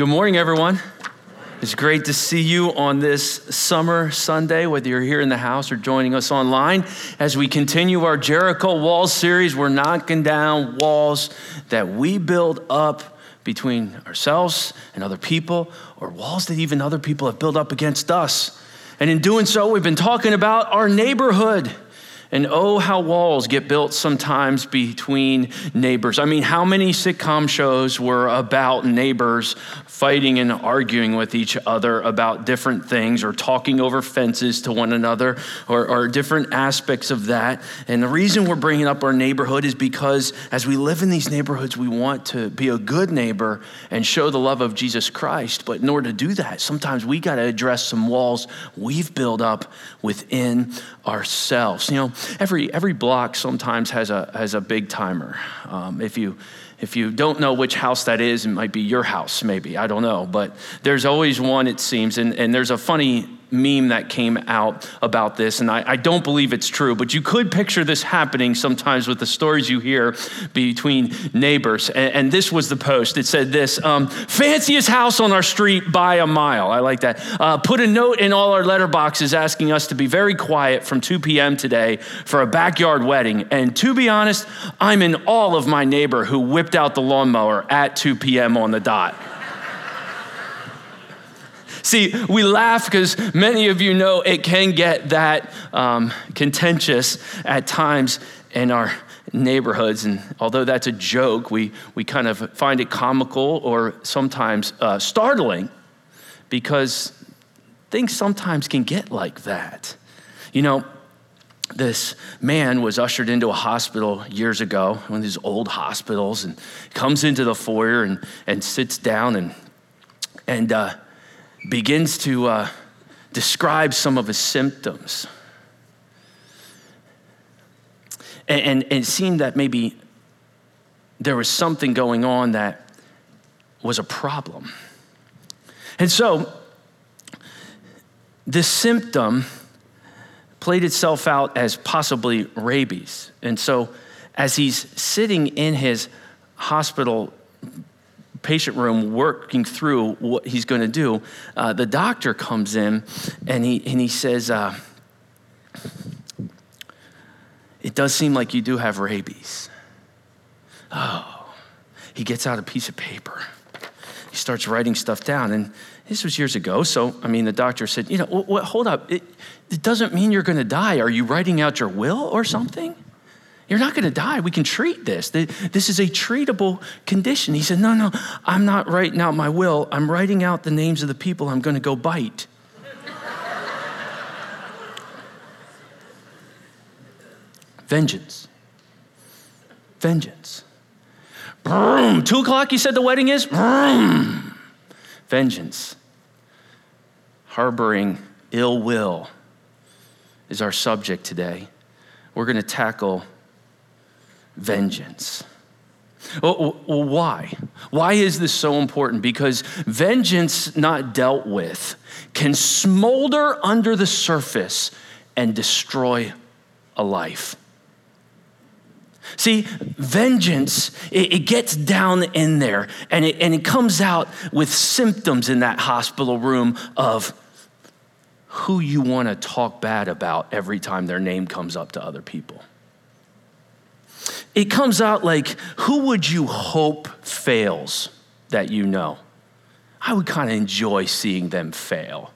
Good morning, everyone. It's great to see you on this summer Sunday, whether you're here in the house or joining us online. As we continue our Jericho Walls series, we're knocking down walls that we build up between ourselves and other people, or walls that even other people have built up against us. And in doing so, we've been talking about our neighborhood. And oh, how walls get built sometimes between neighbors. I mean, how many sitcom shows were about neighbors fighting and arguing with each other about different things or talking over fences to one another or, or different aspects of that? And the reason we're bringing up our neighborhood is because as we live in these neighborhoods, we want to be a good neighbor and show the love of Jesus Christ. But in order to do that, sometimes we got to address some walls we've built up within ourselves. You know, every every block sometimes has a has a big timer. Um, if you if you don't know which house that is, it might be your house, maybe. I don't know. But there's always one, it seems. And, and there's a funny meme that came out about this, and I, I, don't believe it's true, but you could picture this happening sometimes with the stories you hear between neighbors. And, and this was the post. It said this um, Fanciest house on our street by a mile. I like that. Uh, put a note in all our letterboxes asking us to be very quiet from 2 p.m. today for a backyard wedding. And to be honest, I'm in all of my neighbor who whipped out the lawnmower at 2 p.m. on the dot. See, we laugh because many of you know it can get that um, contentious at times in our neighborhoods. And although that's a joke, we, we kind of find it comical or sometimes uh, startling because things sometimes can get like that. You know, this man was ushered into a hospital years ago, one of these old hospitals, and comes into the foyer and, and sits down and, and uh, begins to uh, describe some of his symptoms. And, and, and it seemed that maybe there was something going on that was a problem. And so, this symptom played itself out as possibly rabies. And so, as he's sitting in his hospital patient room working through what he's going to do, uh, the doctor comes in and he, and he says, uh, It does seem like you do have rabies. Oh, he gets out a piece of paper. He starts writing stuff down. And this was years ago. So, I mean, the doctor said, You know, well, hold up. It, it doesn't mean you're going to die. Are you writing out your will or something? You're not going to die. We can treat this. This is a treatable condition. He said, No, no, I'm not writing out my will. I'm writing out the names of the people I'm going to go bite. Vengeance. Vengeance. Vroom. Two o'clock, you said the wedding is? Vroom. Vengeance. Harboring ill will is our subject today. We're going to tackle vengeance. Well, why? Why is this so important? Because vengeance not dealt with can smolder under the surface and destroy a life. See, vengeance, it, it, gets down in there and it, and it comes out with symptoms in that hospital room of who you want to talk bad about every time their name comes up to other people it comes out like, who would you hope fails that you know? I would kind of enjoy seeing them fail.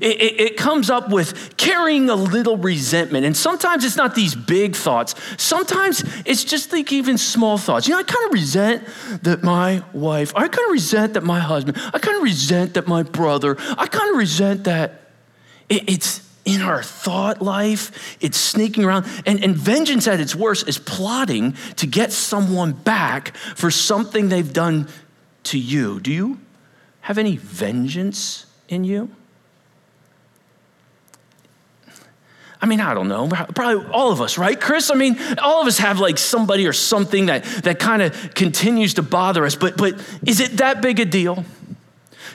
It, it, it, comes up with carrying a little resentment. And sometimes it's not these big thoughts. Sometimes it's just like even small thoughts. You know, I kind of resent that my wife, I kind of resent that my husband, I kind of resent that my brother, I kind of resent that. It, it's in our thought life. It's sneaking around. And, and vengeance at its worst is plotting to get someone back for something they've done to you. Do you have any vengeance in you? I mean, I don't know. Probably all of us, right, Chris? I mean, all of us have like somebody or something that, that kind of continues to bother us. But, but is it that big a deal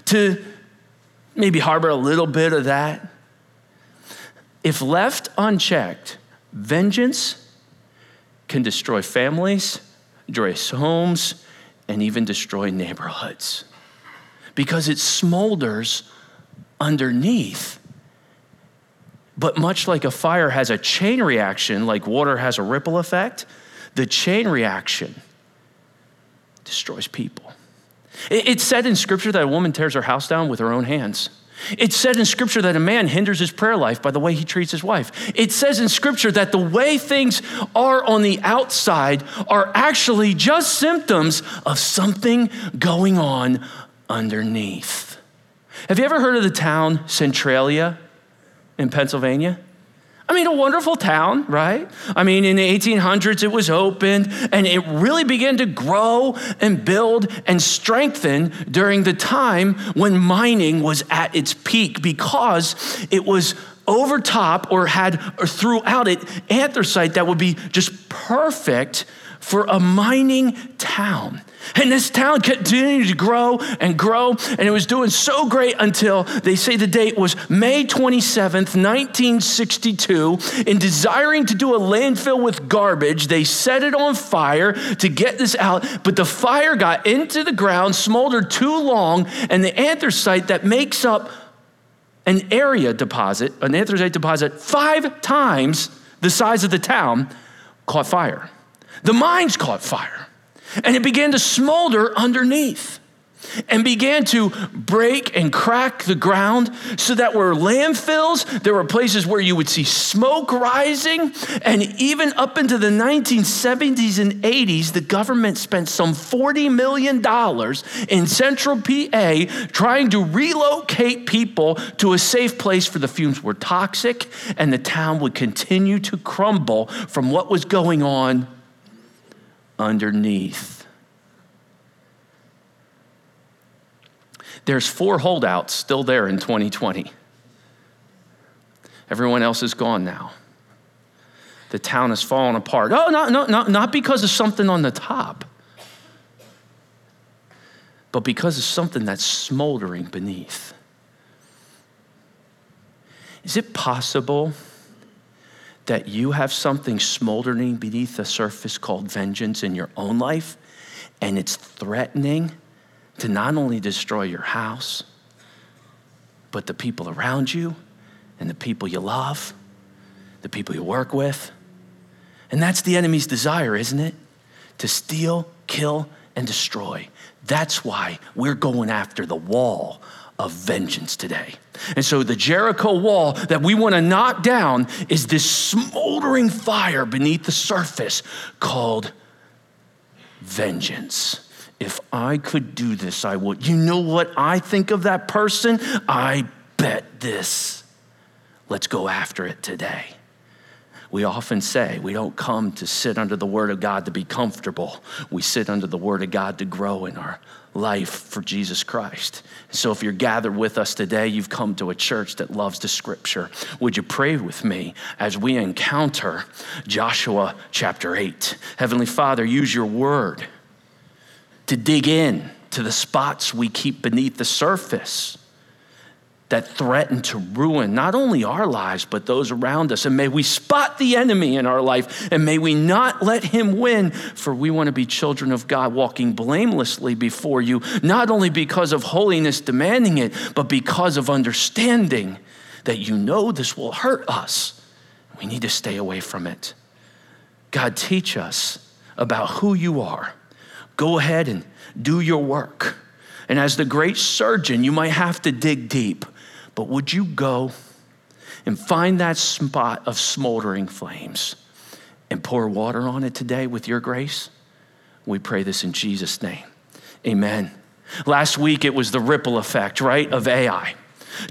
to maybe harbor a little bit of that? If left unchecked, vengeance can destroy families, destroy homes, and even destroy neighborhoods. because it smolders underneath. But much like a fire has a chain reaction, like water has a ripple effect, the chain reaction destroys people. It's said in scripture that a woman tears her house down with her own hands. It's said in scripture that a man hinders his prayer life by the way he treats his wife. It says in scripture that the way things are on the outside are actually just symptoms of something going on underneath. Have you ever heard of the town Centralia in Pennsylvania? I mean, a wonderful town, right? I mean, in the 1800s, it was opened and it really began to grow and build and strengthen during the time when mining was at its peak because it was over top or had or throughout it anthracite that would be just perfect for a mining town. And this town continued to grow and grow, and it was doing so great until they say the date was May 27th, 1962. In desiring to do a landfill with garbage, they set it on fire to get this out, but the fire got into the ground, smoldered too long, and the anthracite that makes up an area deposit, an anthracite deposit five times the size of the town, caught fire. The mines caught fire. And it began to smolder underneath and began to break and crack the ground so that were landfills there were places where you would see smoke rising. And even up into the 1970s and 80s the government spent some 40 million dollars in central PA trying to relocate people to a safe place for the fumes were toxic and the town would continue to crumble from what was going on underneath. There's four holdouts still there in 2020. Everyone else is gone now. The town has fallen apart. Oh, no, no, no, not because of something on the top, but because of something that's smoldering beneath. Is it possible that you have something smoldering beneath the surface called vengeance in your own life, and it's threatening to not only destroy your house, but the people around you and the people you love, the people you work with. And that's the enemy's desire, isn't it? To steal, kill, and destroy. That's why we're going after the wall of vengeance today. And so, the Jericho wall that we want to knock down is this smoldering fire beneath the surface called vengeance. If I could do this, I would. You know what I think of that person? I bet this. Let's go after it today. We often say we don't come to sit under the Word of God to be comfortable. We sit under the Word of God to grow in our life for Jesus Christ. So if you're gathered with us today, you've come to a church that loves the scripture. Would you pray with me as we encounter Joshua chapter 8? Heavenly Father, use your word to dig in to the spots we keep beneath the surface that threaten to ruin not only our lives, but those around us. And may we spot the enemy in our life and may we not let him win, for we want to be children of God, walking blamelessly before you, not only because of holiness demanding it, but because of understanding that you know this will hurt us. We need to stay away from it. God, teach us about who you are. Go ahead and do your work. And as the great surgeon, you might have to dig deep. But would you go and find that spot of smoldering flames and pour water on it today with your grace? We pray this in Jesus' name. Amen. Last week it was the ripple effect, right, of Ai.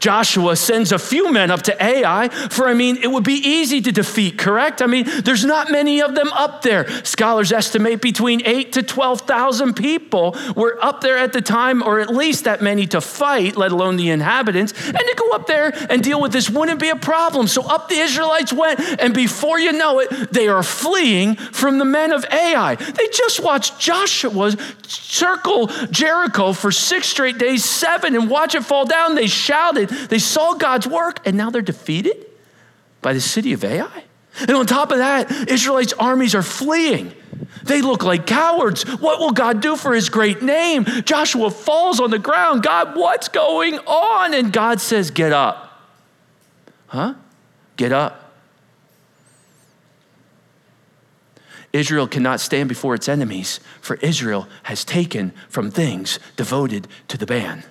Joshua sends a few men up to Ai, for I mean, it would be easy to defeat, correct? I mean, there's not many of them up there. Scholars estimate between eight to 12,000 people were up there at the time, or at least that many to fight, let alone the inhabitants. And to go up there and deal with this wouldn't be a problem. So up the Israelites went, and before you know it, they are fleeing from the men of Ai. They just watched Joshua circle Jericho for six straight days, seven, and watch it fall down. They shouted they saw God's work, and now they're defeated by the city of Ai. And on top of that, Israelites' armies are fleeing. They look like cowards. What will God do for his great name? Joshua falls on the ground. God, what's going on? And God says, Get up. Huh? Get up. Israel cannot stand before its enemies, for Israel has taken from things devoted to the ban.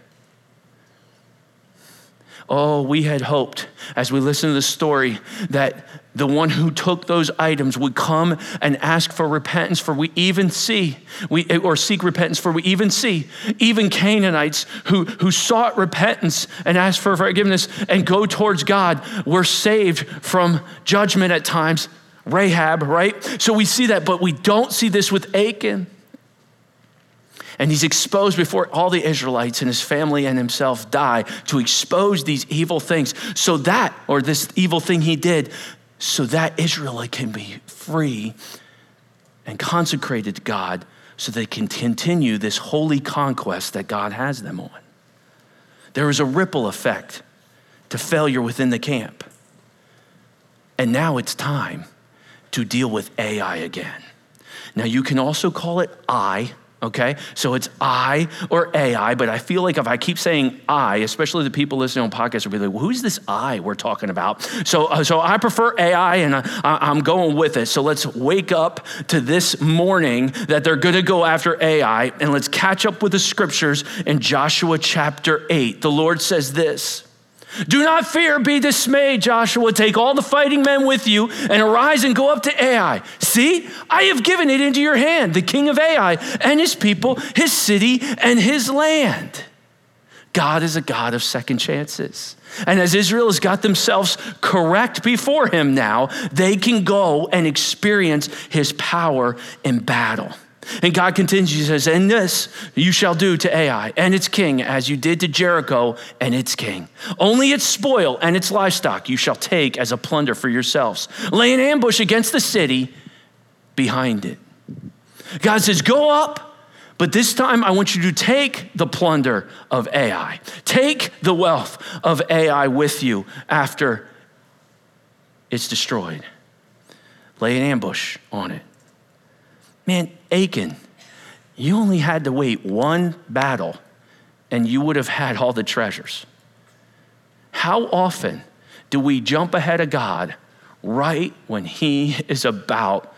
Oh, we had hoped as we listen to the story that the one who took those items would come and ask for repentance, for we even see, we, or seek repentance, for we even see even Canaanites who, who sought repentance and asked for forgiveness and go towards God were saved from judgment at times. Rahab, right? So we see that, but we don't see this with Achan. And he's exposed before all the Israelites and his family and himself die to expose these evil things. So that, or this evil thing he did, so that Israel can be free and consecrated to God so they can continue this holy conquest that God has them on. There is a ripple effect to failure within the camp. And now it's time to deal with Ai again. Now, you can also call it I, okay? So it's I or AI, but I feel like if I keep saying I, especially the people listening on podcasts will be like, well, who's this I we're talking about? So, uh, so I prefer AI and I, I'm going with it. So let's wake up to this morning that they're gonna go after AI and let's catch up with the scriptures in Joshua chapter 8. The Lord says this. Do not fear, be dismayed, Joshua. Take all the fighting men with you and arise and go up to Ai. See, I have given it into your hand, the king of Ai and his people, his city, and his land. God is a God of second chances. And as Israel has got themselves correct before him now, they can go and experience his power in battle. And God continues, He says, And this you shall do to Ai and its king, as you did to Jericho and its king. Only its spoil and its livestock you shall take as a plunder for yourselves. Lay an ambush against the city behind it. God says, Go up. But this time, I want you to take the plunder of Ai. Take the wealth of Ai with you after it's destroyed. Lay an ambush on it. Man, Achan, you only had to wait one battle and you would have had all the treasures. How often do we jump ahead of God right when He is about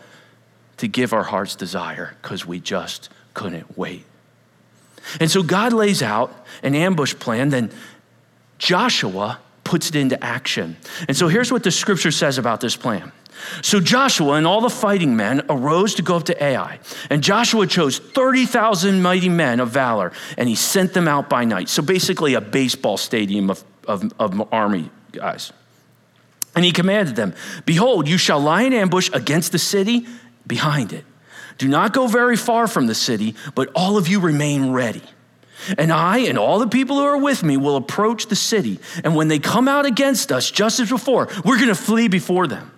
to give our heart's desire because we just couldn't wait? And so God lays out an ambush plan, then Joshua puts it into action. And so here's what the scripture says about this plan so Joshua and all the fighting men arose to go up to Ai. And Joshua chose 30,000 mighty men of valor, and he sent them out by night. So basically, a baseball stadium of, of, of army guys. And he commanded them Behold, you shall lie in ambush against the city behind it. Do not go very far from the city, but all of you remain ready. And I and all the people who are with me will approach the city. And when they come out against us, just as before, we're going to flee before them.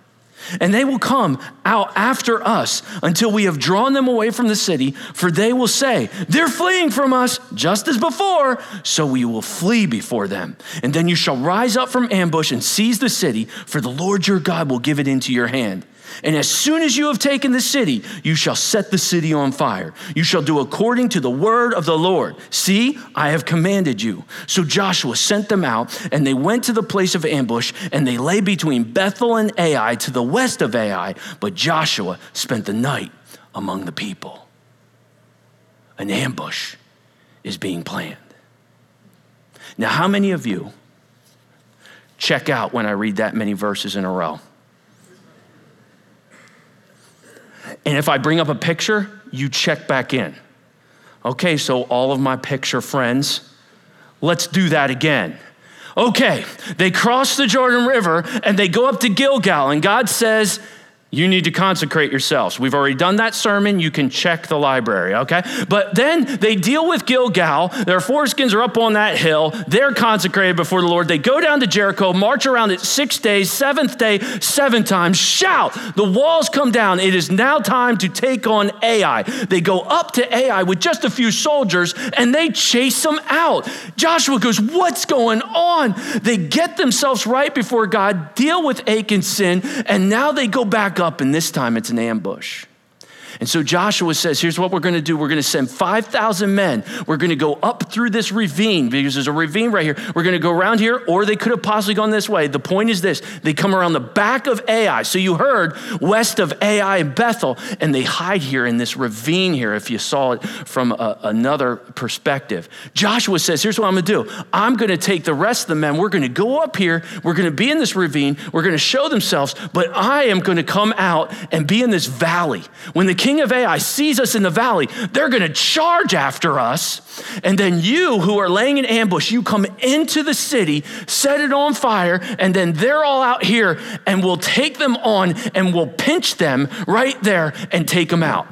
And they will come out after us until we have drawn them away from the city, for they will say, They're fleeing from us just as before, so we will flee before them. And then you shall rise up from ambush and seize the city, for the Lord your God will give it into your hand. And as soon as you have taken the city, you shall set the city on fire. You shall do according to the word of the Lord. See, I have commanded you. So Joshua sent them out, and they went to the place of ambush, and they lay between Bethel and Ai to the west of Ai. But Joshua spent the night among the people. An ambush is being planned. Now, how many of you check out when I read that many verses in a row? And if I bring up a picture, you check back in. Okay, so all of my picture friends, let's do that again. Okay, they cross the Jordan River and they go up to Gilgal, and God says, you need to consecrate yourselves. We've already done that sermon. You can check the library, okay? But then they deal with Gilgal. Their foreskins are up on that hill. They're consecrated before the Lord. They go down to Jericho, march around it six days, seventh day, seven times, shout. The walls come down. It is now time to take on Ai. They go up to Ai with just a few soldiers and they chase them out. Joshua goes, What's going on? They get themselves right before God, deal with Achan's sin, and now they go back up, and this time it's an ambush. And so Joshua says, here's what we're going to do. We're going to send 5,000 men. We're going to go up through this ravine because there's a ravine right here. We're going to go around here, or they could have possibly gone this way. The point is this they come around the back of Ai. So you heard west of Ai and Bethel, and they hide here in this ravine here if you saw it from a, another perspective. Joshua says, here's what I'm going to do I'm going to take the rest of the men. We're going to go up here. We're going to be in this ravine. We're going to show themselves, but I am going to come out and be in this valley. When the king of Ai sees us in the valley, they're going to charge after us. And then you, who are laying in ambush, you come into the city, set it on fire, and then they're all out here, and we'll take them on and we'll pinch them right there and take them out.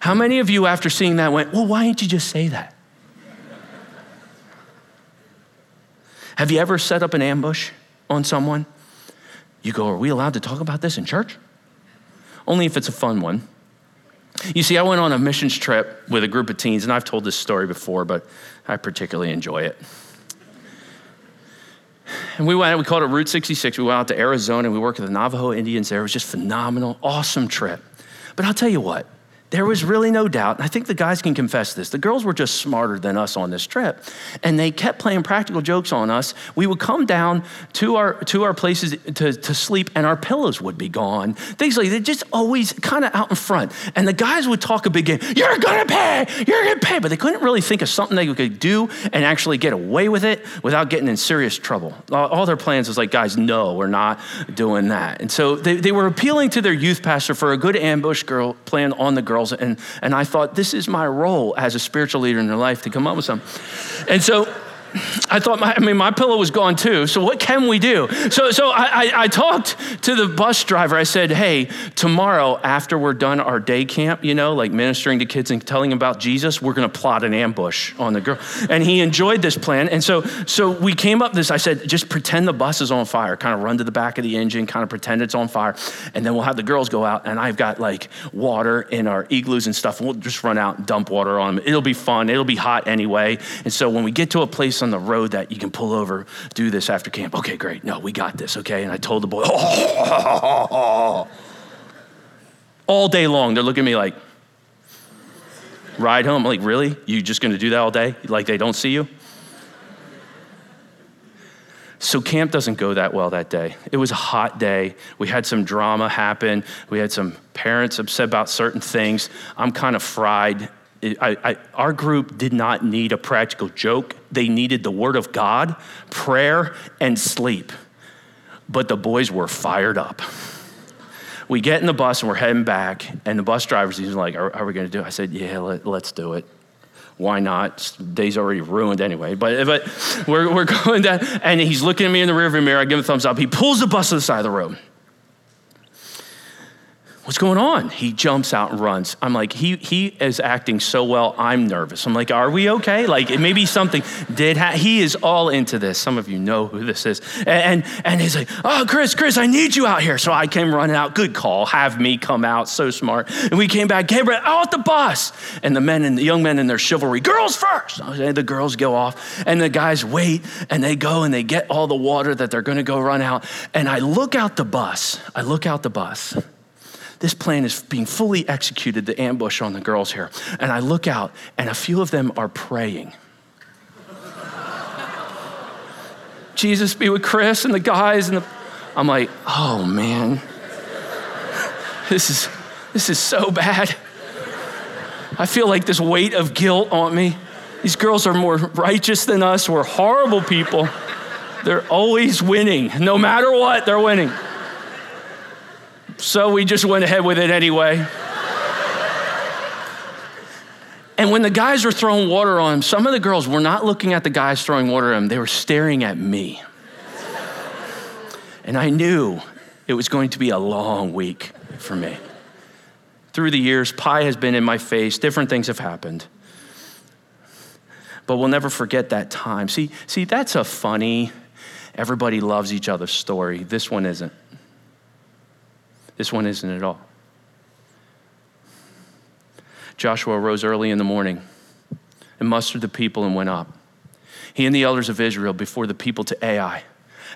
How many of you, after seeing that, went, Well, why didn't you just say that? Have you ever set up an ambush on someone? You go, Are we allowed to talk about this in church? Only if it's a fun one. You see, I went on a missions trip with a group of teens, and I've told this story before, but I particularly enjoy it. And we went, we called it Route 66. We went out to Arizona and we worked with the Navajo Indians there. It was just phenomenal, awesome trip. But I'll tell you what, there was really no doubt, I think the guys can confess this. The girls were just smarter than us on this trip, and they kept playing practical jokes on us. We would come down to our to our places to, to sleep, and our pillows would be gone. Things like they just always kind of out in front. And the guys would talk a big game. You're gonna pay. You're gonna pay. But they couldn't really think of something they could do and actually get away with it without getting in serious trouble. All their plans was like, guys, no, we're not doing that. And so they, they were appealing to their youth pastor for a good ambush girl plan on the girl girls. And, and I thought, this is my role as a spiritual leader in their life to come up with something. And so I thought, my, I mean, my pillow was gone too. So what can we do? So, so I, I, I, talked to the bus driver. I said, hey, tomorrow after we're done our day camp, you know, like ministering to kids and telling them about Jesus, we're going to plot an ambush on the girl. And he enjoyed this plan. And so, so we came up this. I said, just pretend the bus is on fire. Kind of run to the back of the engine, kind of pretend it's on fire, and then we'll have the girls go out. And I've got like water in our igloos and stuff. And we'll just run out and dump water on them. It'll be fun. It'll be hot anyway. And so when we get to a place place on the road that you can pull over, do this after camp. Okay, great. No, we got this, okay? And I told the boy, oh, all day long, they're looking at me like, ride home. I'm like, really? You just gonna do that all day? Like they don't see you? So camp doesn't go that well that day. It was a hot day. We had some drama happen. We had some parents upset about certain things. I'm kind of fried I, I, our group did not need a practical joke. They needed the Word of God, prayer, and sleep. But the boys were fired up. We get in the bus and we're heading back, and the bus driver's he's like, Are, are we going to do it? I said, Yeah, let, let's do it. Why not? Day's already ruined anyway. But, but we're, we're going down, and he's looking at me in the rearview mirror. I give him a thumbs up. He pulls the bus to the side of the road. What's going on? He jumps out and runs. I'm like, he, he is acting so well, I'm nervous. I'm like, are we okay? Like, maybe something did. He is all into this. Some of you know who this is. And, and, and he's like, oh, Chris, Chris, I need you out here. So I came running out. Good call. Have me come out. So smart. And we came back. Gabriel, oh, out the bus. And the men and the young men in their chivalry, girls first. The girls go off. And the guys wait and they go and they get all the water that they're going to go run out. And I look out the bus. I look out the bus this plan is being fully executed, the ambush on the girls here. And I look out, and a few of them are praying. Jesus be with Chris and the guys and the I'm like, "Oh man. This is this is so bad. I feel like this weight of guilt on me. These girls are more righteous than us. We're horrible people. They're always winning. No matter what, they're winning. So we just went ahead with it anyway. And when the guys were throwing water on him, some of the girls were not looking at the guys throwing water at him, they were staring at me. And I knew it was going to be a long week for me. Through the years, pie has been in my face, different things have happened. But we'll never forget that time. See, see, that's a funny, everybody loves each other story. This one isn't. This one isn't at all. Joshua rose early in the morning and mustered the people and went up. He and the elders of Israel before the people to Ai.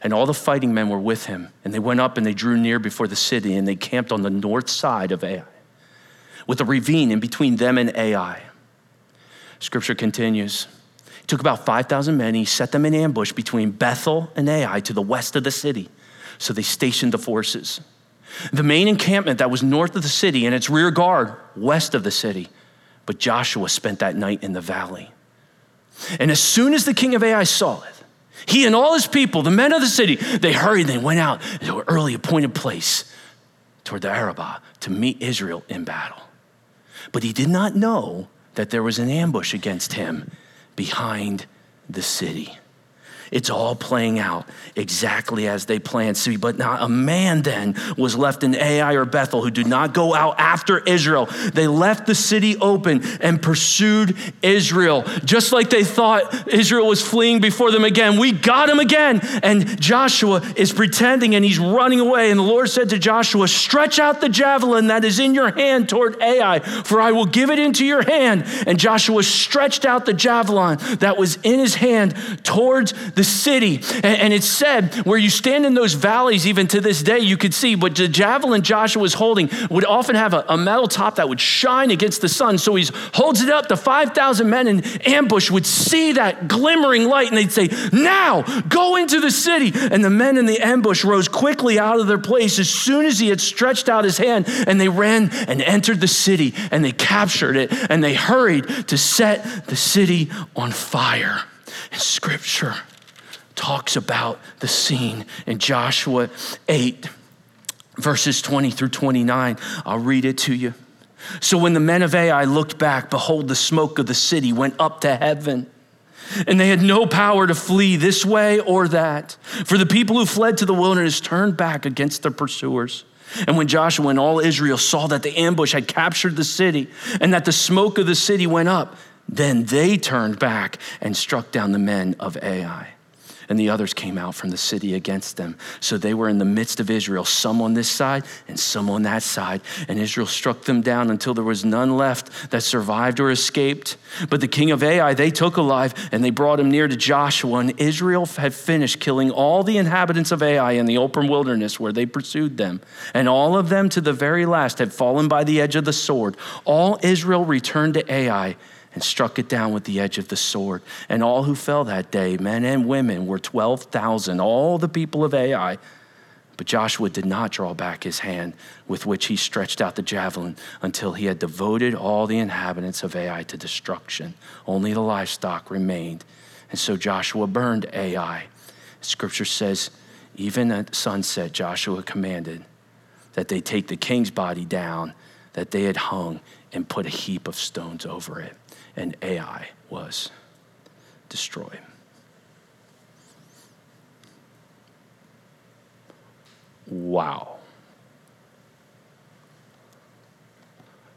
And all the fighting men were with him. And they went up and they drew near before the city and they camped on the north side of Ai. with a ravine in between them and Ai. Scripture continues. He took about 5,000 men, he set them in ambush between Bethel and Ai to the west of the city. So they stationed the forces. The main encampment that was north of the city and its rear guard west of the city. But Joshua spent that night in the valley. And as soon as the king of Ai saw it, he and all his people, the men of the city, they hurried, they went out to an early appointed place toward the Arabah to meet Israel in battle. But he did not know that there was an ambush against him behind the city. It's all playing out exactly as they planned. See, but not a man then was left in Ai or Bethel who did not go out after Israel. They left the city open and pursued Israel, just like they thought Israel was fleeing before them again. We got him again. And Joshua is pretending and he's running away. And the Lord said to Joshua, Stretch out the javelin that is in your hand toward Ai, for I will give it into your hand. And Joshua stretched out the javelin that was in his hand towards the the city. And, and it said, where you stand in those valleys, even to this day, you could see, but the javelin Joshua was holding would often have a, a metal top that would shine against the sun. So he holds it up. The 5,000 men in ambush would see that glimmering light and they'd say, Now go into the city. And the men in the ambush rose quickly out of their place as soon as he had stretched out his hand. And they ran and entered the city and they captured it and they hurried to set the city on fire. In scripture, talks about the scene in Joshua 8, verses 20 through 29. I'll read it to you. So when the men of Ai looked back, behold, the smoke of the city went up to heaven. And they had no power to flee this way or that. For the people who fled to the wilderness turned back against their pursuers. And when Joshua and all Israel saw that the ambush had captured the city and that the smoke of the city went up, then they turned back and struck down the men of Ai and the others came out from the city against them. So they were in the midst of Israel, some on this side and some on that side. And Israel struck them down until there was none left that survived or escaped. But the king of Ai they took alive, and they brought him near to Joshua. And Israel had finished killing all the inhabitants of Ai in the open wilderness where they pursued them. And all of them to the very last had fallen by the edge of the sword. All Israel returned to Ai and struck it down with the edge of the sword. And all who fell that day, men and women, were 12,000, all the people of Ai. But Joshua did not draw back his hand with which he stretched out the javelin until he had devoted all the inhabitants of Ai to destruction. Only the livestock remained. And so Joshua burned Ai. Scripture says, even at sunset, Joshua commanded that they take the king's body down that they had hung and put a heap of stones over it and Ai was destroyed. Wow.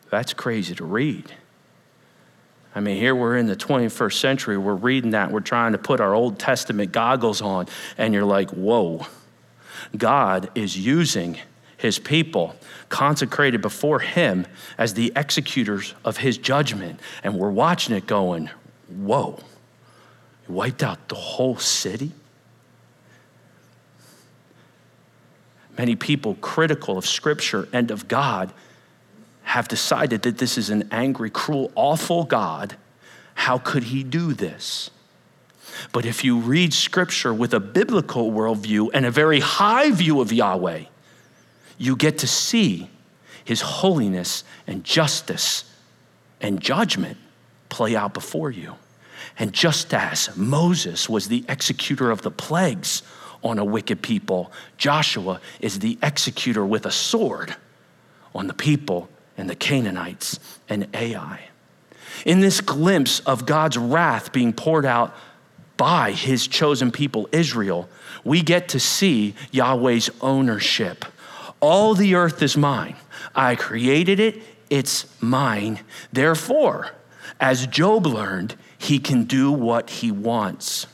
That's crazy to read. I mean, here we're in the 21st century, we're reading that, we're trying to put our Old Testament goggles on, and you're like, whoa, God is using his people, consecrated before him as the executors of his judgment. And we're watching it going, whoa, he wiped out the whole city? Many people critical of Scripture and of God have decided that this is an angry, cruel, awful God. How could he do this? But if you read Scripture with a biblical worldview and a very high view of Yahweh, you get to see his holiness and justice and judgment play out before you. And just as Moses was the executor of the plagues on a wicked people, Joshua is the executor with a sword on the people and the Canaanites and Ai. In this glimpse of God's wrath being poured out by his chosen people, Israel, we get to see Yahweh's ownership all the earth is mine. I created it, it's mine. Therefore, as Job learned, he can do what he wants.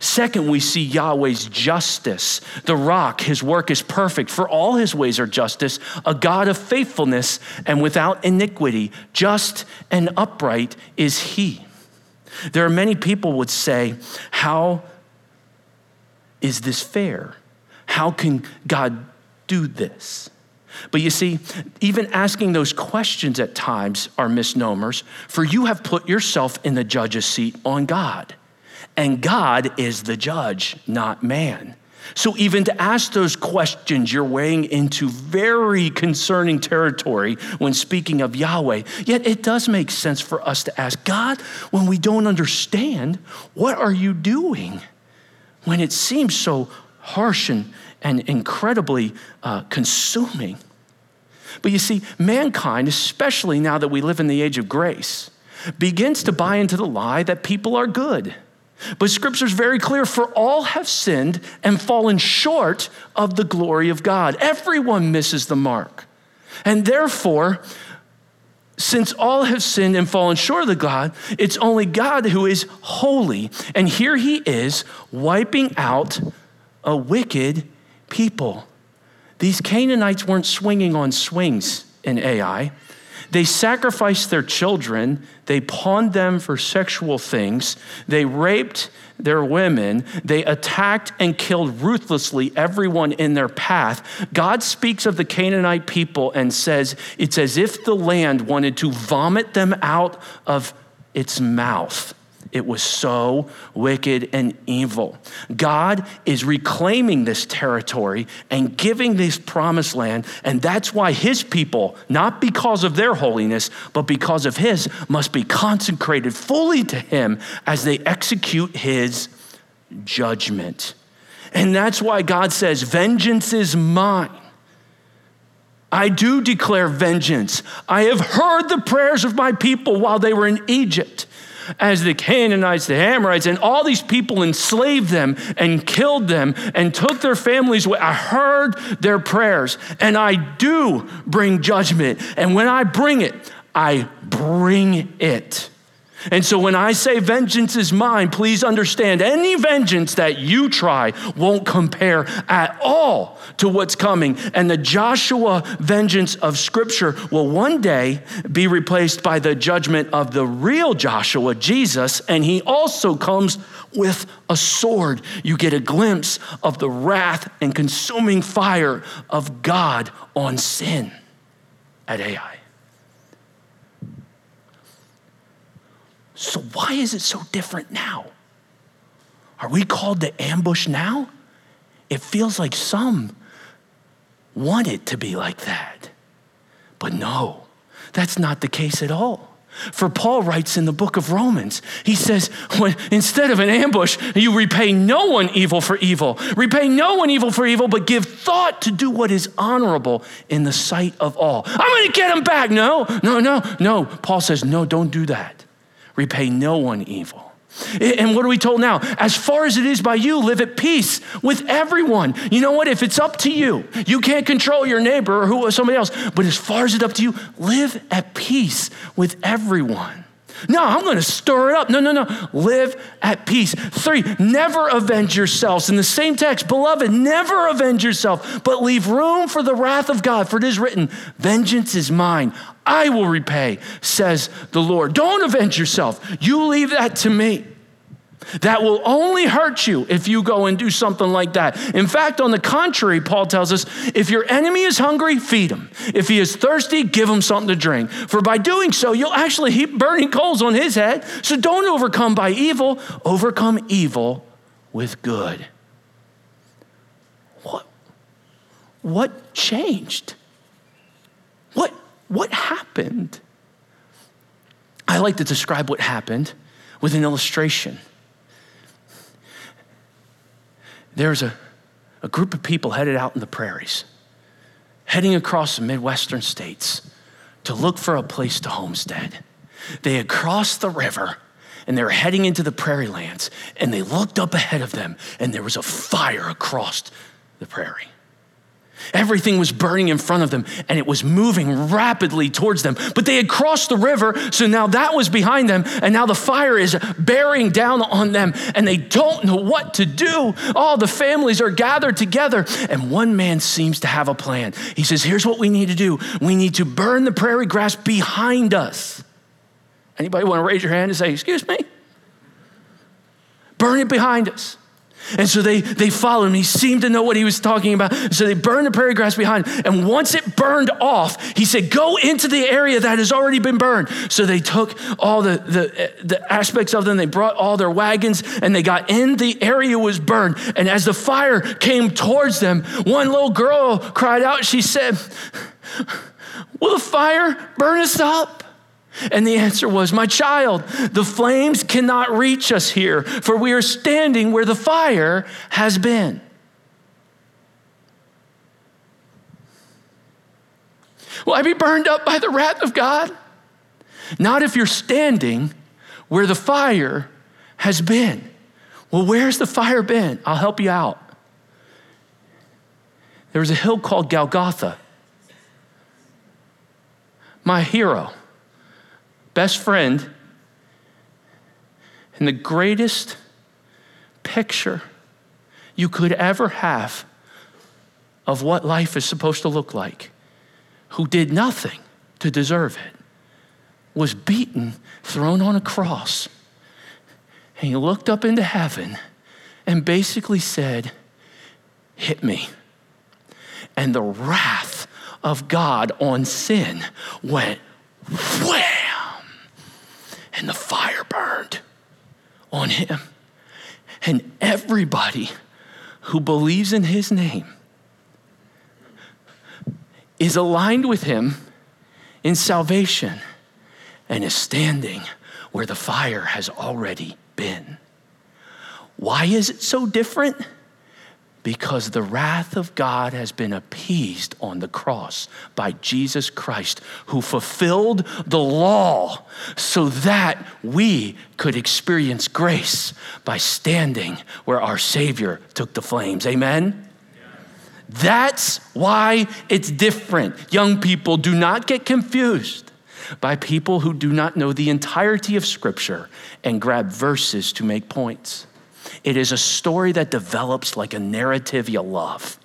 Second, we see Yahweh's justice. The rock, his work is perfect, for all his ways are justice, a God of faithfulness and without iniquity. Just and upright is he. There are many people would say, How is this fair? How can God do this? But you see, even asking those questions at times are misnomers, for you have put yourself in the judge's seat on God. And God is the judge, not man. So, even to ask those questions, you're weighing into very concerning territory when speaking of Yahweh. Yet, it does make sense for us to ask God, when we don't understand, what are you doing? When it seems so harsh and, and incredibly uh, consuming. But you see, mankind, especially now that we live in the age of grace, begins to buy into the lie that people are good. But scripture is very clear for all have sinned and fallen short of the glory of God. Everyone misses the mark. And therefore, since all have sinned and fallen short of the God, it's only God who is holy. And here he is wiping out a wicked people. These Canaanites weren't swinging on swings in Ai. They sacrificed their children, they pawned them for sexual things, they raped their women, they attacked and killed ruthlessly everyone in their path. God speaks of the Canaanite people and says it's as if the land wanted to vomit them out of its mouth. It was so wicked and evil. God is reclaiming this territory and giving this promised land, and that's why his people, not because of their holiness, but because of his, must be consecrated fully to him as they execute his judgment. And that's why God says, Vengeance is mine. I do declare vengeance. I have heard the prayers of my people while they were in Egypt as the Canaanites, the Amorites, and all these people enslaved them and killed them and took their families away. I heard their prayers, and I do bring judgment. And when I bring it, I bring it. And so when I say vengeance is mine, please understand any vengeance that you try won't compare at all to what's coming. And the Joshua vengeance of Scripture will one day be replaced by the judgment of the real Joshua, Jesus. And he also comes with a sword. You get a glimpse of the wrath and consuming fire of God on sin at Ai. So, why is it so different now? Are we called to ambush now? It feels like some want it to be like that. But no, that's not the case at all. For Paul writes in the book of Romans, he says, when, instead of an ambush, you repay no one evil for evil. Repay no one evil for evil, but give thought to do what is honorable in the sight of all. I'm going to get him back. No, no, no, no. Paul says, no, don't do that repay no one evil. And what are we told now? As far as it is by you, live at peace with everyone. You know what? If it's up to you, you can't control your neighbor or who somebody else. But as far as it's up to you, live at peace with everyone. No, I'm going to stir it up. No, no, no. Live at peace. Three, never avenge yourselves. In the same text, beloved, never avenge yourself, but leave room for the wrath of God. For it is written, Vengeance is mine. I will repay, says the Lord. Don't avenge yourself. You leave that to me. That will only hurt you if you go and do something like that. In fact, on the contrary, Paul tells us if your enemy is hungry, feed him. If he is thirsty, give him something to drink. For by doing so, you'll actually heap burning coals on his head. So don't overcome by evil, overcome evil with good. What, what changed? What, happened? I like to describe what happened with an illustration. There's a, a group of people headed out in the prairies, heading across the Midwestern states to look for a place to homestead. They had crossed the river and they were heading into the prairie lands, and they looked up ahead of them, and there was a fire across the prairie. Everything was burning in front of them and it was moving rapidly towards them. But they had crossed the river, so now that was behind them, and now the fire is bearing down on them and they don't know what to do. All the families are gathered together, and one man seems to have a plan. He says, Here's what we need to do we need to burn the prairie grass behind us. Anybody want to raise your hand and say, Excuse me? Burn it behind us. And so they, they followed him. He seemed to know what he was talking about. So they burned the prairie grass behind. And once it burned off, he said, Go into the area that has already been burned. So they took all the, the, the aspects of them, they brought all their wagons, and they got in. The area was burned. And as the fire came towards them, one little girl cried out. She said, Will the fire burn us up? And the answer was, My child, the flames cannot reach us here, for we are standing where the fire has been. Will I be burned up by the wrath of God? Not if you're standing where the fire has been. Well, where's the fire been? I'll help you out. There was a hill called Golgotha. My hero best friend, and the greatest picture you could ever have of what life is supposed to look like, who did nothing to deserve it, was beaten, thrown on a cross. And he looked up into heaven and basically said, Hit me. And the wrath of God on sin went and the fire burned on him. And everybody who believes in his name is aligned with him in salvation and is standing where the fire has already been. Why is it so different? Because the wrath of God has been appeased on the cross by Jesus Christ, who fulfilled the law so that we could experience grace by standing where our Savior took the flames. Amen? That's why it's different. Young people, do not get confused by people who do not know the entirety of Scripture and grab verses to make points. It is a story that develops like a narrative you love.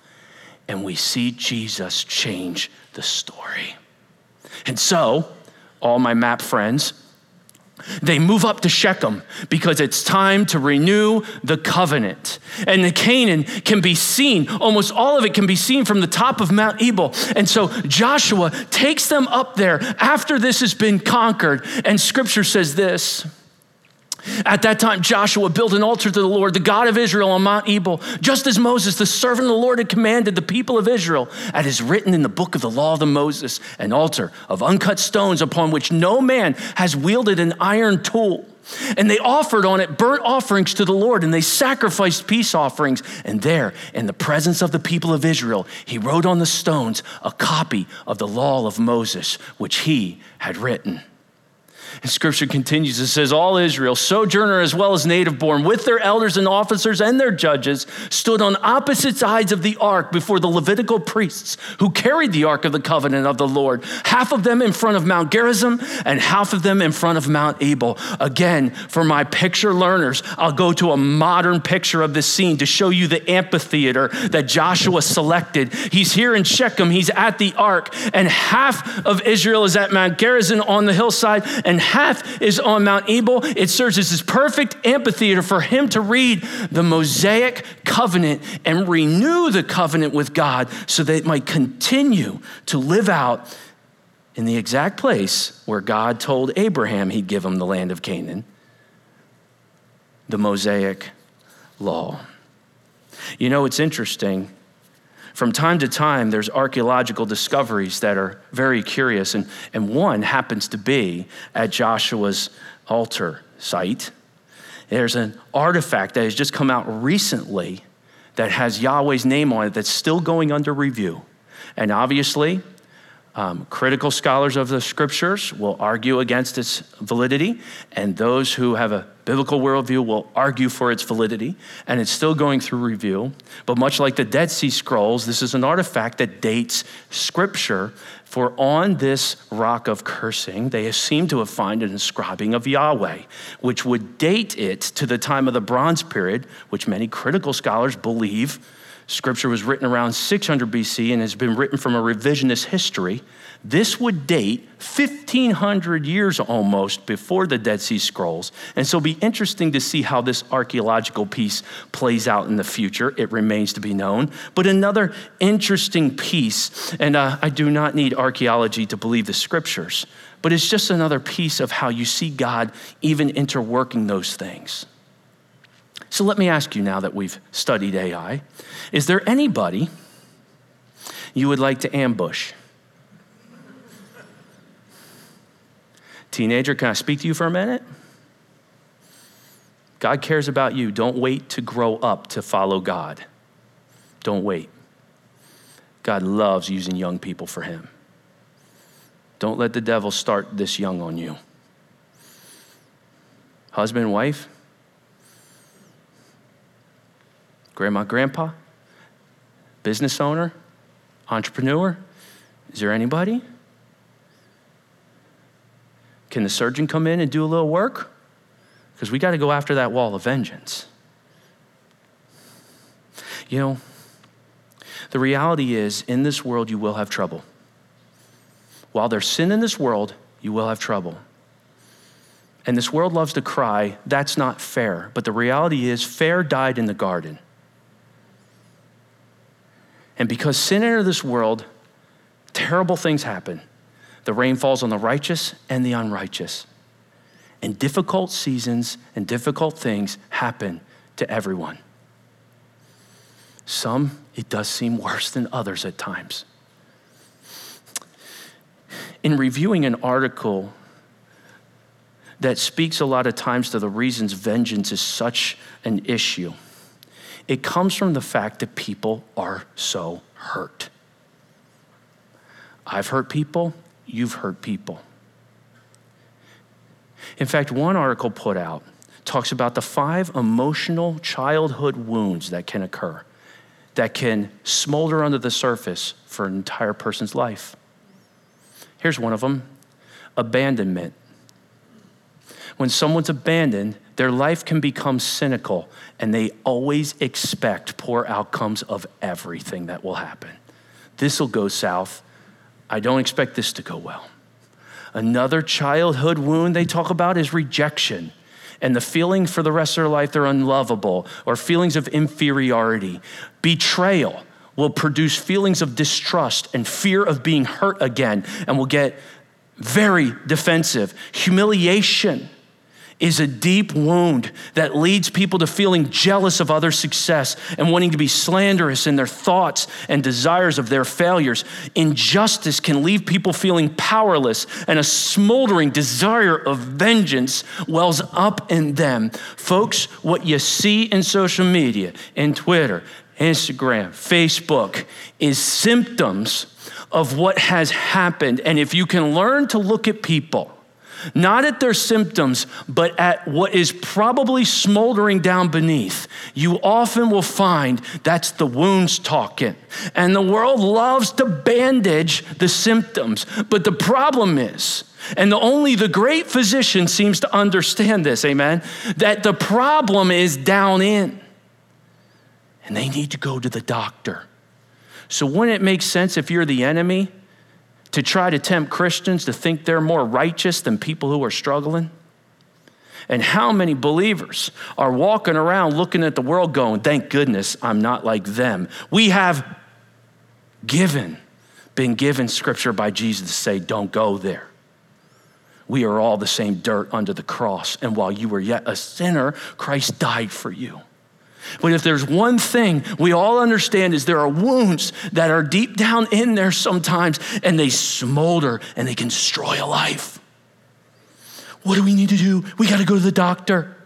And we see Jesus change the story. And so, all my map friends, they move up to Shechem because it's time to renew the covenant. And the Canaan can be seen, almost all of it can be seen from the top of Mount Ebal. And so Joshua takes them up there after this has been conquered. And scripture says this at that time, Joshua built an altar to the Lord, the God of Israel, on Mount Ebal, just as Moses, the servant of the Lord, had commanded the people of Israel, as is written in the book of the law of the Moses, an altar of uncut stones upon which no man has wielded an iron tool. And they offered on it burnt offerings to the Lord, and they sacrificed peace offerings. And there, in the presence of the people of Israel, he wrote on the stones a copy of the law of Moses, which he had written. And scripture continues it says, All Israel, sojourner as well as native born, with their elders and officers and their judges, stood on opposite sides of the ark before the Levitical priests who carried the ark of the covenant of the Lord, half of them in front of Mount Gerizim and half of them in front of Mount Ebal. Again, for my picture learners, I'll go to a modern picture of this scene to show you the amphitheater that Joshua selected. He's here in Shechem, he's at the ark, and half of Israel is at Mount Gerizim on the hillside, and half is on Mount Ebal. It serves as this perfect amphitheater for him to read the Mosaic covenant and renew the covenant with God so that it might continue to live out in the exact place where God told Abraham he'd give him the land of Canaan the Mosaic law. You know, it's interesting from time to time, there's archaeological discoveries that are very curious, and, and one happens to be at Joshua's altar site. There's an artifact that has just come out recently that has Yahweh's name on it that's still going under review. And obviously, um, critical scholars of the scriptures will argue against its validity, and those who have a biblical worldview will argue for its validity, and it's still going through review. But much like the Dead Sea Scrolls, this is an artifact that dates scripture. For on this rock of cursing, they seem to have found an inscribing of Yahweh, which would date it to the time of the Bronze period, which many critical scholars believe Scripture was written around 600 BC and has been written from a revisionist history This would date 1,500 years almost before the Dead Sea Scrolls. And so it'll be interesting to see how this archaeological piece plays out in the future. It remains to be known. But another interesting piece, and uh, I do not need archaeology to believe the scriptures, but it's just another piece of how you see God even interworking those things. So let me ask you now that we've studied Ai is there anybody you would like to ambush? Teenager, can I speak to you for a minute? God cares about you. Don't wait to grow up to follow God. Don't wait. God loves using young people for Him. Don't let the devil start this young on you. Husband, wife, grandma, grandpa, business owner, entrepreneur. Is there anybody? Can the surgeon come in and do a little work? Because we got to go after that wall of vengeance. You know, the reality is, in this world, you will have trouble. While there's sin in this world, you will have trouble. And this world loves to cry, that's not fair. But the reality is, fair died in the garden. And because sin entered this world, terrible things happen. The rain falls on the righteous and the unrighteous. And difficult seasons and difficult things happen to everyone. Some, it does seem worse than others at times. In reviewing an article that speaks a lot of times to the reasons vengeance is such an issue, it comes from the fact that people are so hurt. I've hurt people, you've hurt people. In fact, one article put out talks about the five emotional childhood wounds that can occur, that can smolder under the surface for an entire person's life. Here's one of them abandonment. When someone's abandoned, their life can become cynical and they always expect poor outcomes of everything that will happen. This will go south I don't expect this to go well. Another childhood wound they talk about is rejection and the feeling for the rest of their life they're unlovable or feelings of inferiority. Betrayal will produce feelings of distrust and fear of being hurt again and will get very defensive. Humiliation is a deep wound that leads people to feeling jealous of other success and wanting to be slanderous in their thoughts and desires of their failures. Injustice can leave people feeling powerless, and a smoldering desire of vengeance wells up in them. Folks, what you see in social media, in Twitter, Instagram, Facebook, is symptoms of what has happened. And if you can learn to look at people, not at their symptoms, but at what is probably smoldering down beneath, you often will find that's the wounds talking. And the world loves to bandage the symptoms. But the problem is, and the, only the great physician seems to understand this, amen, that the problem is down in. And they need to go to the doctor. So, wouldn't it make sense if you're the enemy? To try to tempt Christians to think they're more righteous than people who are struggling? And how many believers are walking around looking at the world going, thank goodness I'm not like them? We have given, been given scripture by Jesus to say, don't go there. We are all the same dirt under the cross. And while you were yet a sinner, Christ died for you. But if there's one thing we all understand is there are wounds that are deep down in there sometimes and they smolder and they can destroy a life. What do we need to do? We got to go to the doctor.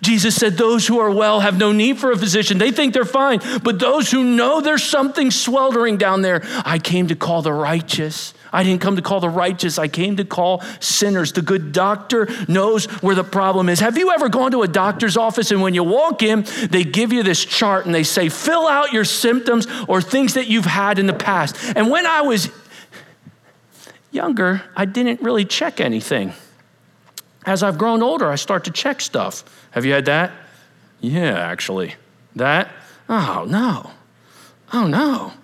Jesus said, Those who are well have no need for a physician. They think they're fine. But those who know there's something sweltering down there, I came to call the righteous. I didn't come to call the righteous, I came to call sinners. The good doctor knows where the problem is. Have you ever gone to a doctor's office and when you walk in, they give you this chart and they say, fill out your symptoms or things that you've had in the past? And when I was younger, I didn't really check anything. As I've grown older, I start to check stuff. Have you had that? Yeah, actually. That? Oh, no. Oh, no.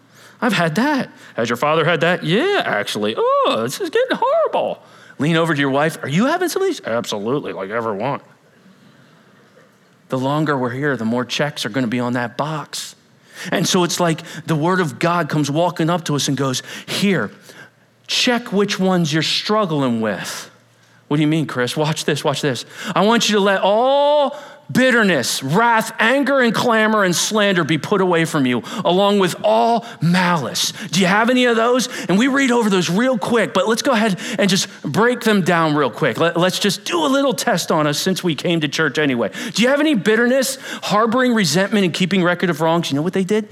I've had that. Has your father had that? Yeah, actually. Oh, this is getting horrible. Lean over to your wife. Are you having some of these? Absolutely, like ever want. The longer we're here, the more checks are going to be on that box. And so it's like the Word of God comes walking up to us and goes, Here, check which ones you're struggling with. What do you mean, Chris? Watch this, watch this. I want you to let all bitterness, wrath, anger, and clamor and slander be put away from you, along with all malice. Do you have any of those? And we read over those real quick, but let's go ahead and just break them down real quick. Let, us just do a little test on us since we came to church anyway. Do you have any bitterness, harboring resentment, and keeping record of wrongs? You know what they did?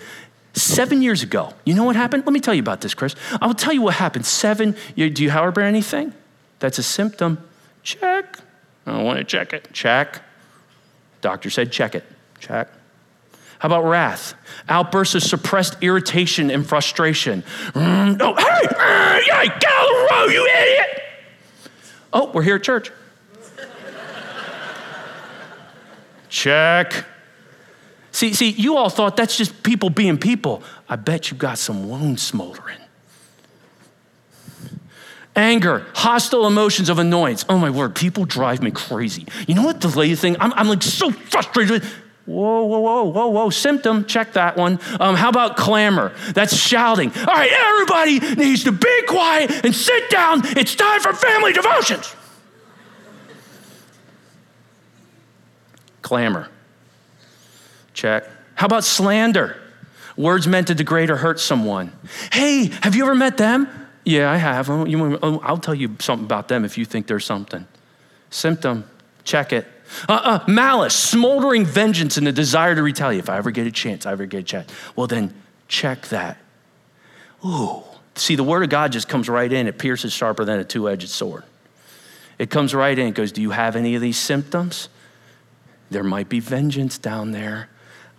Seven years ago, you know what happened? Let me tell you about this, Chris. I will tell you what happened. Seven, do you harbor anything? That's a symptom. Check. I don't want to check it. Check. Doctor said, check it. Check. How about wrath? Outbursts of suppressed irritation and frustration. Mm, oh, hey, uh, yeah, get out of the road, you idiot. Oh, we're here at church. Check. See, see, you all thought that's just people being people. I bet you got some wounds smoldering. Anger, hostile emotions of annoyance. Oh my word, people drive me crazy. You know what the latest thing? I'm, I'm like so frustrated. Whoa, whoa, whoa, whoa, whoa. Symptom, check that one. Um, how about clamor? That's shouting. All right, everybody needs to be quiet and sit down. It's time for family devotions. Clamor. Check. How about slander? Words meant to degrade or hurt someone. Hey, have you ever met them? Yeah, I have. Oh, I'll tell you something about them if you think there's something. Symptom, check it. Uh, uh, malice, smoldering vengeance, and the desire to retaliate. If I ever get a chance, I ever get a chance. Well, then check that. Ooh. See, the word of God just comes right in. It pierces sharper than a two edged sword. It comes right in. It goes, Do you have any of these symptoms? There might be vengeance down there.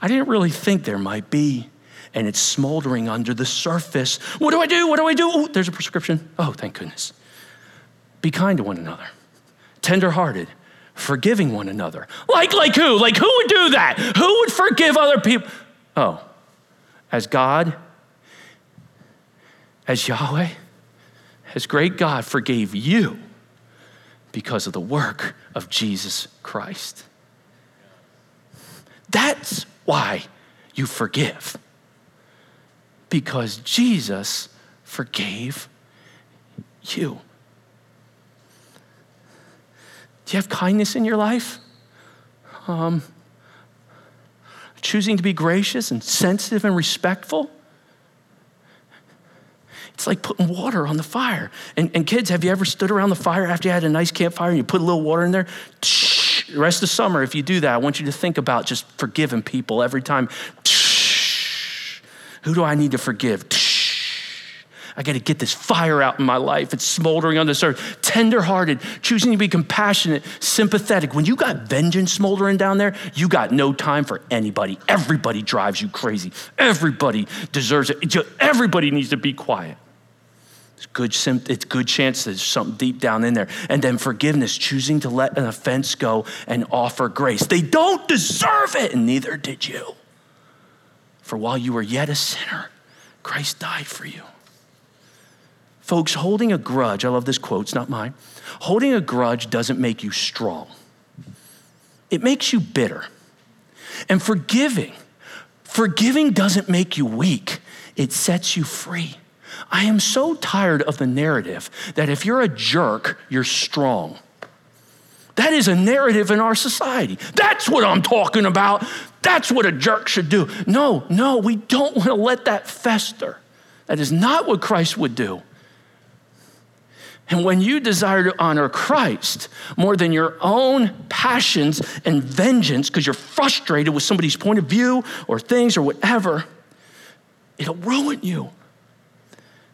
I didn't really think there might be and it's smoldering under the surface. What do I do? What do I do? Oh, there's a prescription. Oh, thank goodness. Be kind to one another, tenderhearted, forgiving one another. Like, like who? Like who would do that? Who would forgive other people? Oh, as God, as Yahweh, as great God forgave you because of the work of Jesus Christ. That's why you forgive because Jesus forgave you. Do you have kindness in your life? Um, choosing to be gracious and sensitive and respectful? It's like putting water on the fire. And, and kids, have you ever stood around the fire after you had a nice campfire and you put a little water in there? The rest of the summer, if you do that, I want you to think about just forgiving people every time. Who do I need to forgive? I got to get this fire out in my life. It's smoldering on this earth. Tenderhearted, choosing to be compassionate, sympathetic. When you got vengeance smoldering down there, you got no time for anybody. Everybody drives you crazy. Everybody deserves it. Everybody needs to be quiet. It's good, it's good chance there's something deep down in there. And then forgiveness, choosing to let an offense go and offer grace. They don't deserve it, and neither did you. For while you were yet a sinner, Christ died for you. Folks, holding a grudge, I love this quote, it's not mine. Holding a grudge doesn't make you strong, it makes you bitter. And forgiving, forgiving doesn't make you weak, it sets you free. I am so tired of the narrative that if you're a jerk, you're strong. That is a narrative in our society. That's what I'm talking about. That's what a jerk should do. No, no, we don't want to let that fester. That is not what Christ would do. And when you desire to honor Christ more than your own passions and vengeance because you're frustrated with somebody's point of view or things or whatever, it'll ruin you.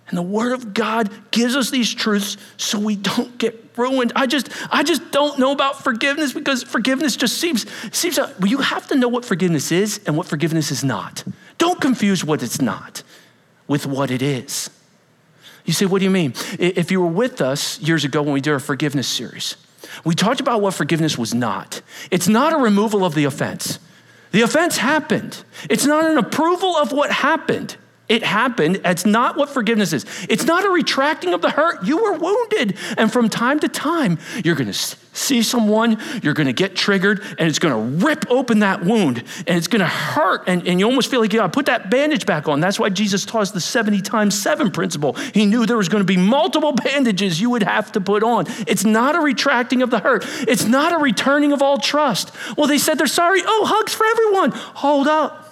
And the Word of God gives us these truths so we don't get ruined. I just, I just don't know about forgiveness because forgiveness just seems, seems. Uh, well, you have to know what forgiveness is and what forgiveness is not. Don't confuse what it's not with what it is. You say, what do you mean? If you were with us years ago when we did our forgiveness series, we talked about what forgiveness was not. It's not a removal of the offense. The offense happened. It's not an approval of what happened. It happened. It's not what forgiveness is. It's not a retracting of the hurt. You were wounded. And from time to time, you're going to see someone, you're going to get triggered, and it's going to rip open that wound, and it's going to hurt. And, and you almost feel like you got to put that bandage back on. That's why Jesus taught us the 70 times 7 principle. He knew there was going to be multiple bandages you would have to put on. It's not a retracting of the hurt, it's not a returning of all trust. Well, they said they're sorry. Oh, hugs for everyone. Hold up.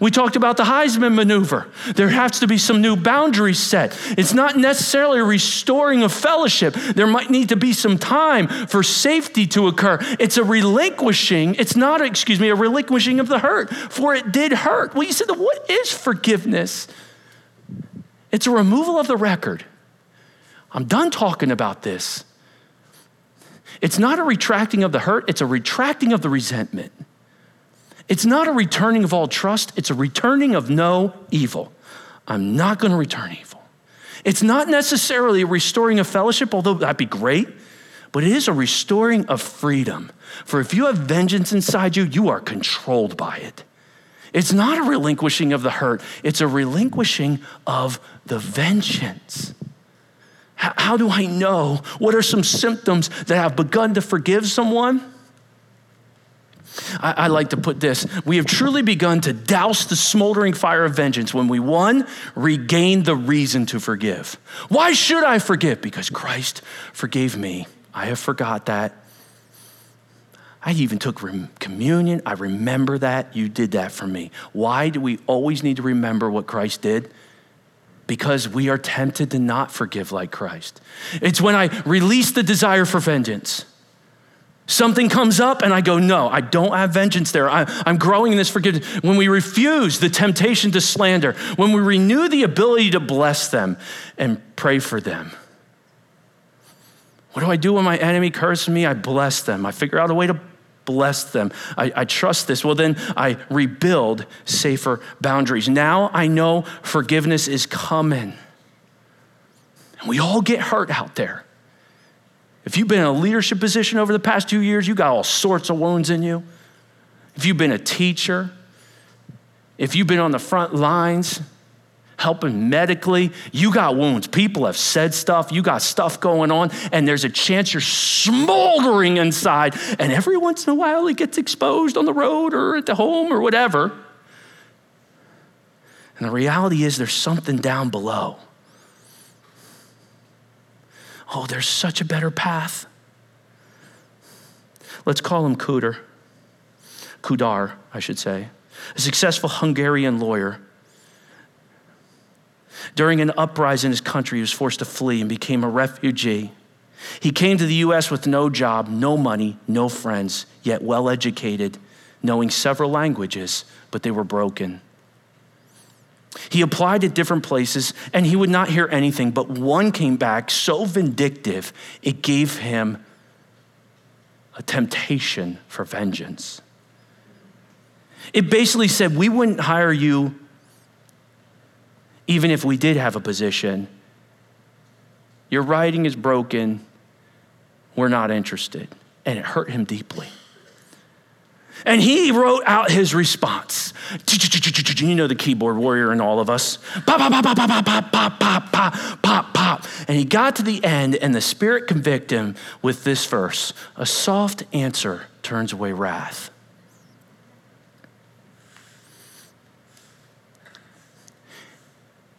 We talked about the Heisman maneuver. There has to be some new boundaries set. It's not necessarily a restoring of fellowship. There might need to be some time for safety to occur. It's a relinquishing, it's not, excuse me, a relinquishing of the hurt, for it did hurt. Well, you said, what is forgiveness? It's a removal of the record. I'm done talking about this. It's not a retracting of the hurt, it's a retracting of the resentment. It's not a returning of all trust, it's a returning of no evil. I'm not going to return evil. It's not necessarily a restoring of fellowship, although that'd be great, but it is a restoring of freedom. For if you have vengeance inside you, you are controlled by it. It's not a relinquishing of the hurt, it's a relinquishing of the vengeance. How, do I know? What are some symptoms that I've begun to forgive someone? I, I, like to put this we have truly begun to douse the smoldering fire of vengeance when we, one, regain the reason to forgive. Why should I forgive? Because Christ forgave me. I have forgot that. I even took communion. I remember that. You did that for me. Why do we always need to remember what Christ did? Because we are tempted to not forgive like Christ. It's when I release the desire for vengeance. Something comes up and I go, no, I don't have vengeance there. I, am growing in this forgiveness. When we refuse the temptation to slander, when we renew the ability to bless them and pray for them. What do I do when my enemy curses me? I bless them. I figure out a way to bless them. I, I trust this. Well, then I rebuild safer boundaries. Now I know forgiveness is coming. And we all get hurt out there. If you've been in a leadership position over the past two years, you got all sorts of wounds in you. If you've been a teacher, if you've been on the front lines helping medically, you got wounds. People have said stuff, you got stuff going on, and there's a chance you're smoldering inside. And every once in a while, it gets exposed on the road or at the home or whatever. And the reality is, there's something down below oh, there's such a better path. Let's call him Kuder. Kudar, I should say, a successful Hungarian lawyer. During an uprising in his country, he was forced to flee and became a refugee. He came to the US with no job, no money, no friends, yet well educated, knowing several languages, but they were broken. He applied at different places and he would not hear anything, but one came back so vindictive, it gave him a temptation for vengeance. It basically said, We wouldn't hire you even if we did have a position. Your writing is broken. We're not interested. And it hurt him deeply. And he wrote out his response. You know the keyboard warrior in all of us. Pop, pop, pop, pop, pop, pop, pop, pop, pop, pop. And he got to the end, and the Spirit convicted him with this verse A soft answer turns away wrath.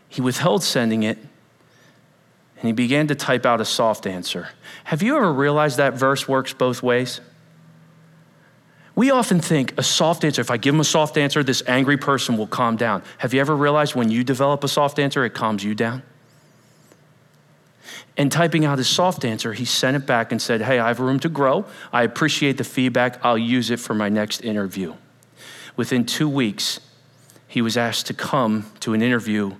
He withheld sending it, and he began to type out a soft answer. Have you ever realized that verse works both ways? We often think a soft answer, if I give them a soft answer, this angry person will calm down. Have you ever realized when you develop a soft answer, it calms you down? And typing out his soft answer, he sent it back and said, Hey, I have room to grow. I appreciate the feedback. I'll use it for my next interview. Within two weeks, he was asked to come to an interview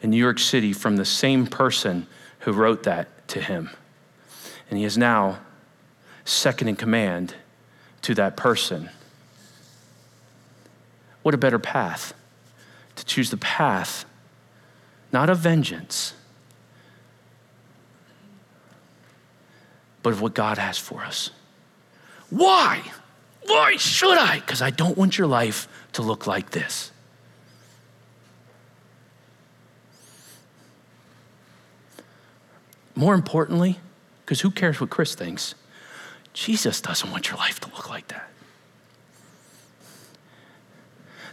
in New York City from the same person who wrote that to him. And he is now second in command to that person. What a better path to choose the path, not of vengeance, but of what God has for us. Why? Why should I? Because I don't want your life to look like this. More importantly, because who cares what Chris thinks? Jesus doesn't want your life to look like that.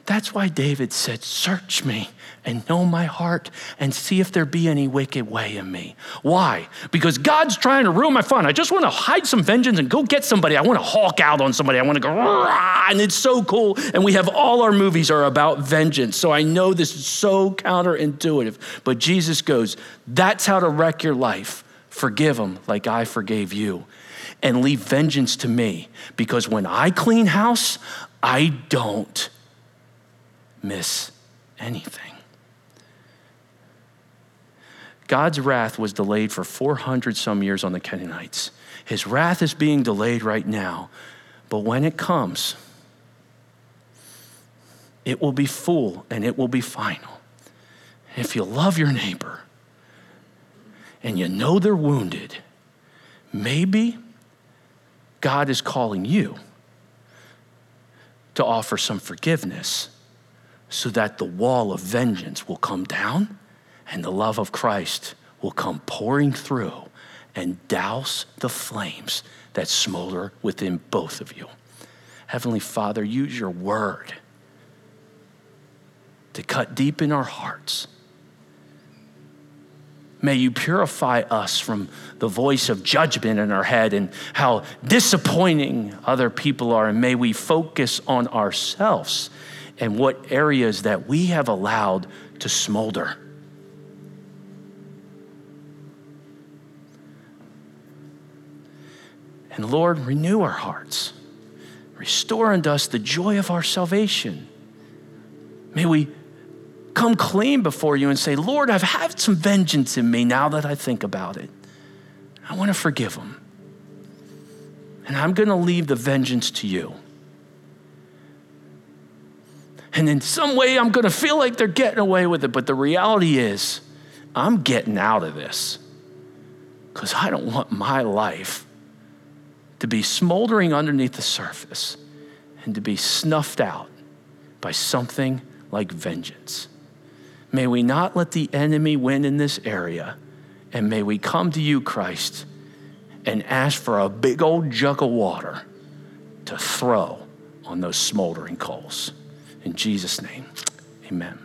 That's why David said, Search me and know my heart and see if there be any wicked way in me. Why? Because God's trying to ruin my fun. I just want to hide some vengeance and go get somebody. I want to hawk out on somebody. I want to go, and it's so cool. And we have all our movies are about vengeance. So I know this is so counterintuitive. But Jesus goes, That's how to wreck your life. Forgive them like I forgave you. And leave vengeance to me. Because when I clean house, I don't miss anything. God's wrath was delayed for 400 some years on the Canaanites. His wrath is being delayed right now, but when it comes, it will be full and it will be final. If you love your neighbor and you know they're wounded, maybe God is calling you to offer some forgiveness so that the wall of vengeance will come down and the love of Christ will come pouring through and douse the flames that smolder within both of you. Heavenly Father, use your word to cut deep in our hearts. May you purify us from the voice of judgment in our head and how disappointing other people are, and may we focus on ourselves and what areas that we have allowed to smolder. And Lord, renew our hearts. Restore unto us the joy of our salvation. May we come clean before you and say, Lord, I've had some vengeance in me now that I think about it. I want to forgive them. And I'm going to leave the vengeance to you. And in some way, I'm going to feel like they're getting away with it. But the reality is, I'm getting out of this because I don't want my life to be smoldering underneath the surface and to be snuffed out by something like vengeance. May we not let the enemy win in this area, and may we come to you, Christ, and ask for a big old jug of water to throw on those smoldering coals. In Jesus' name, amen.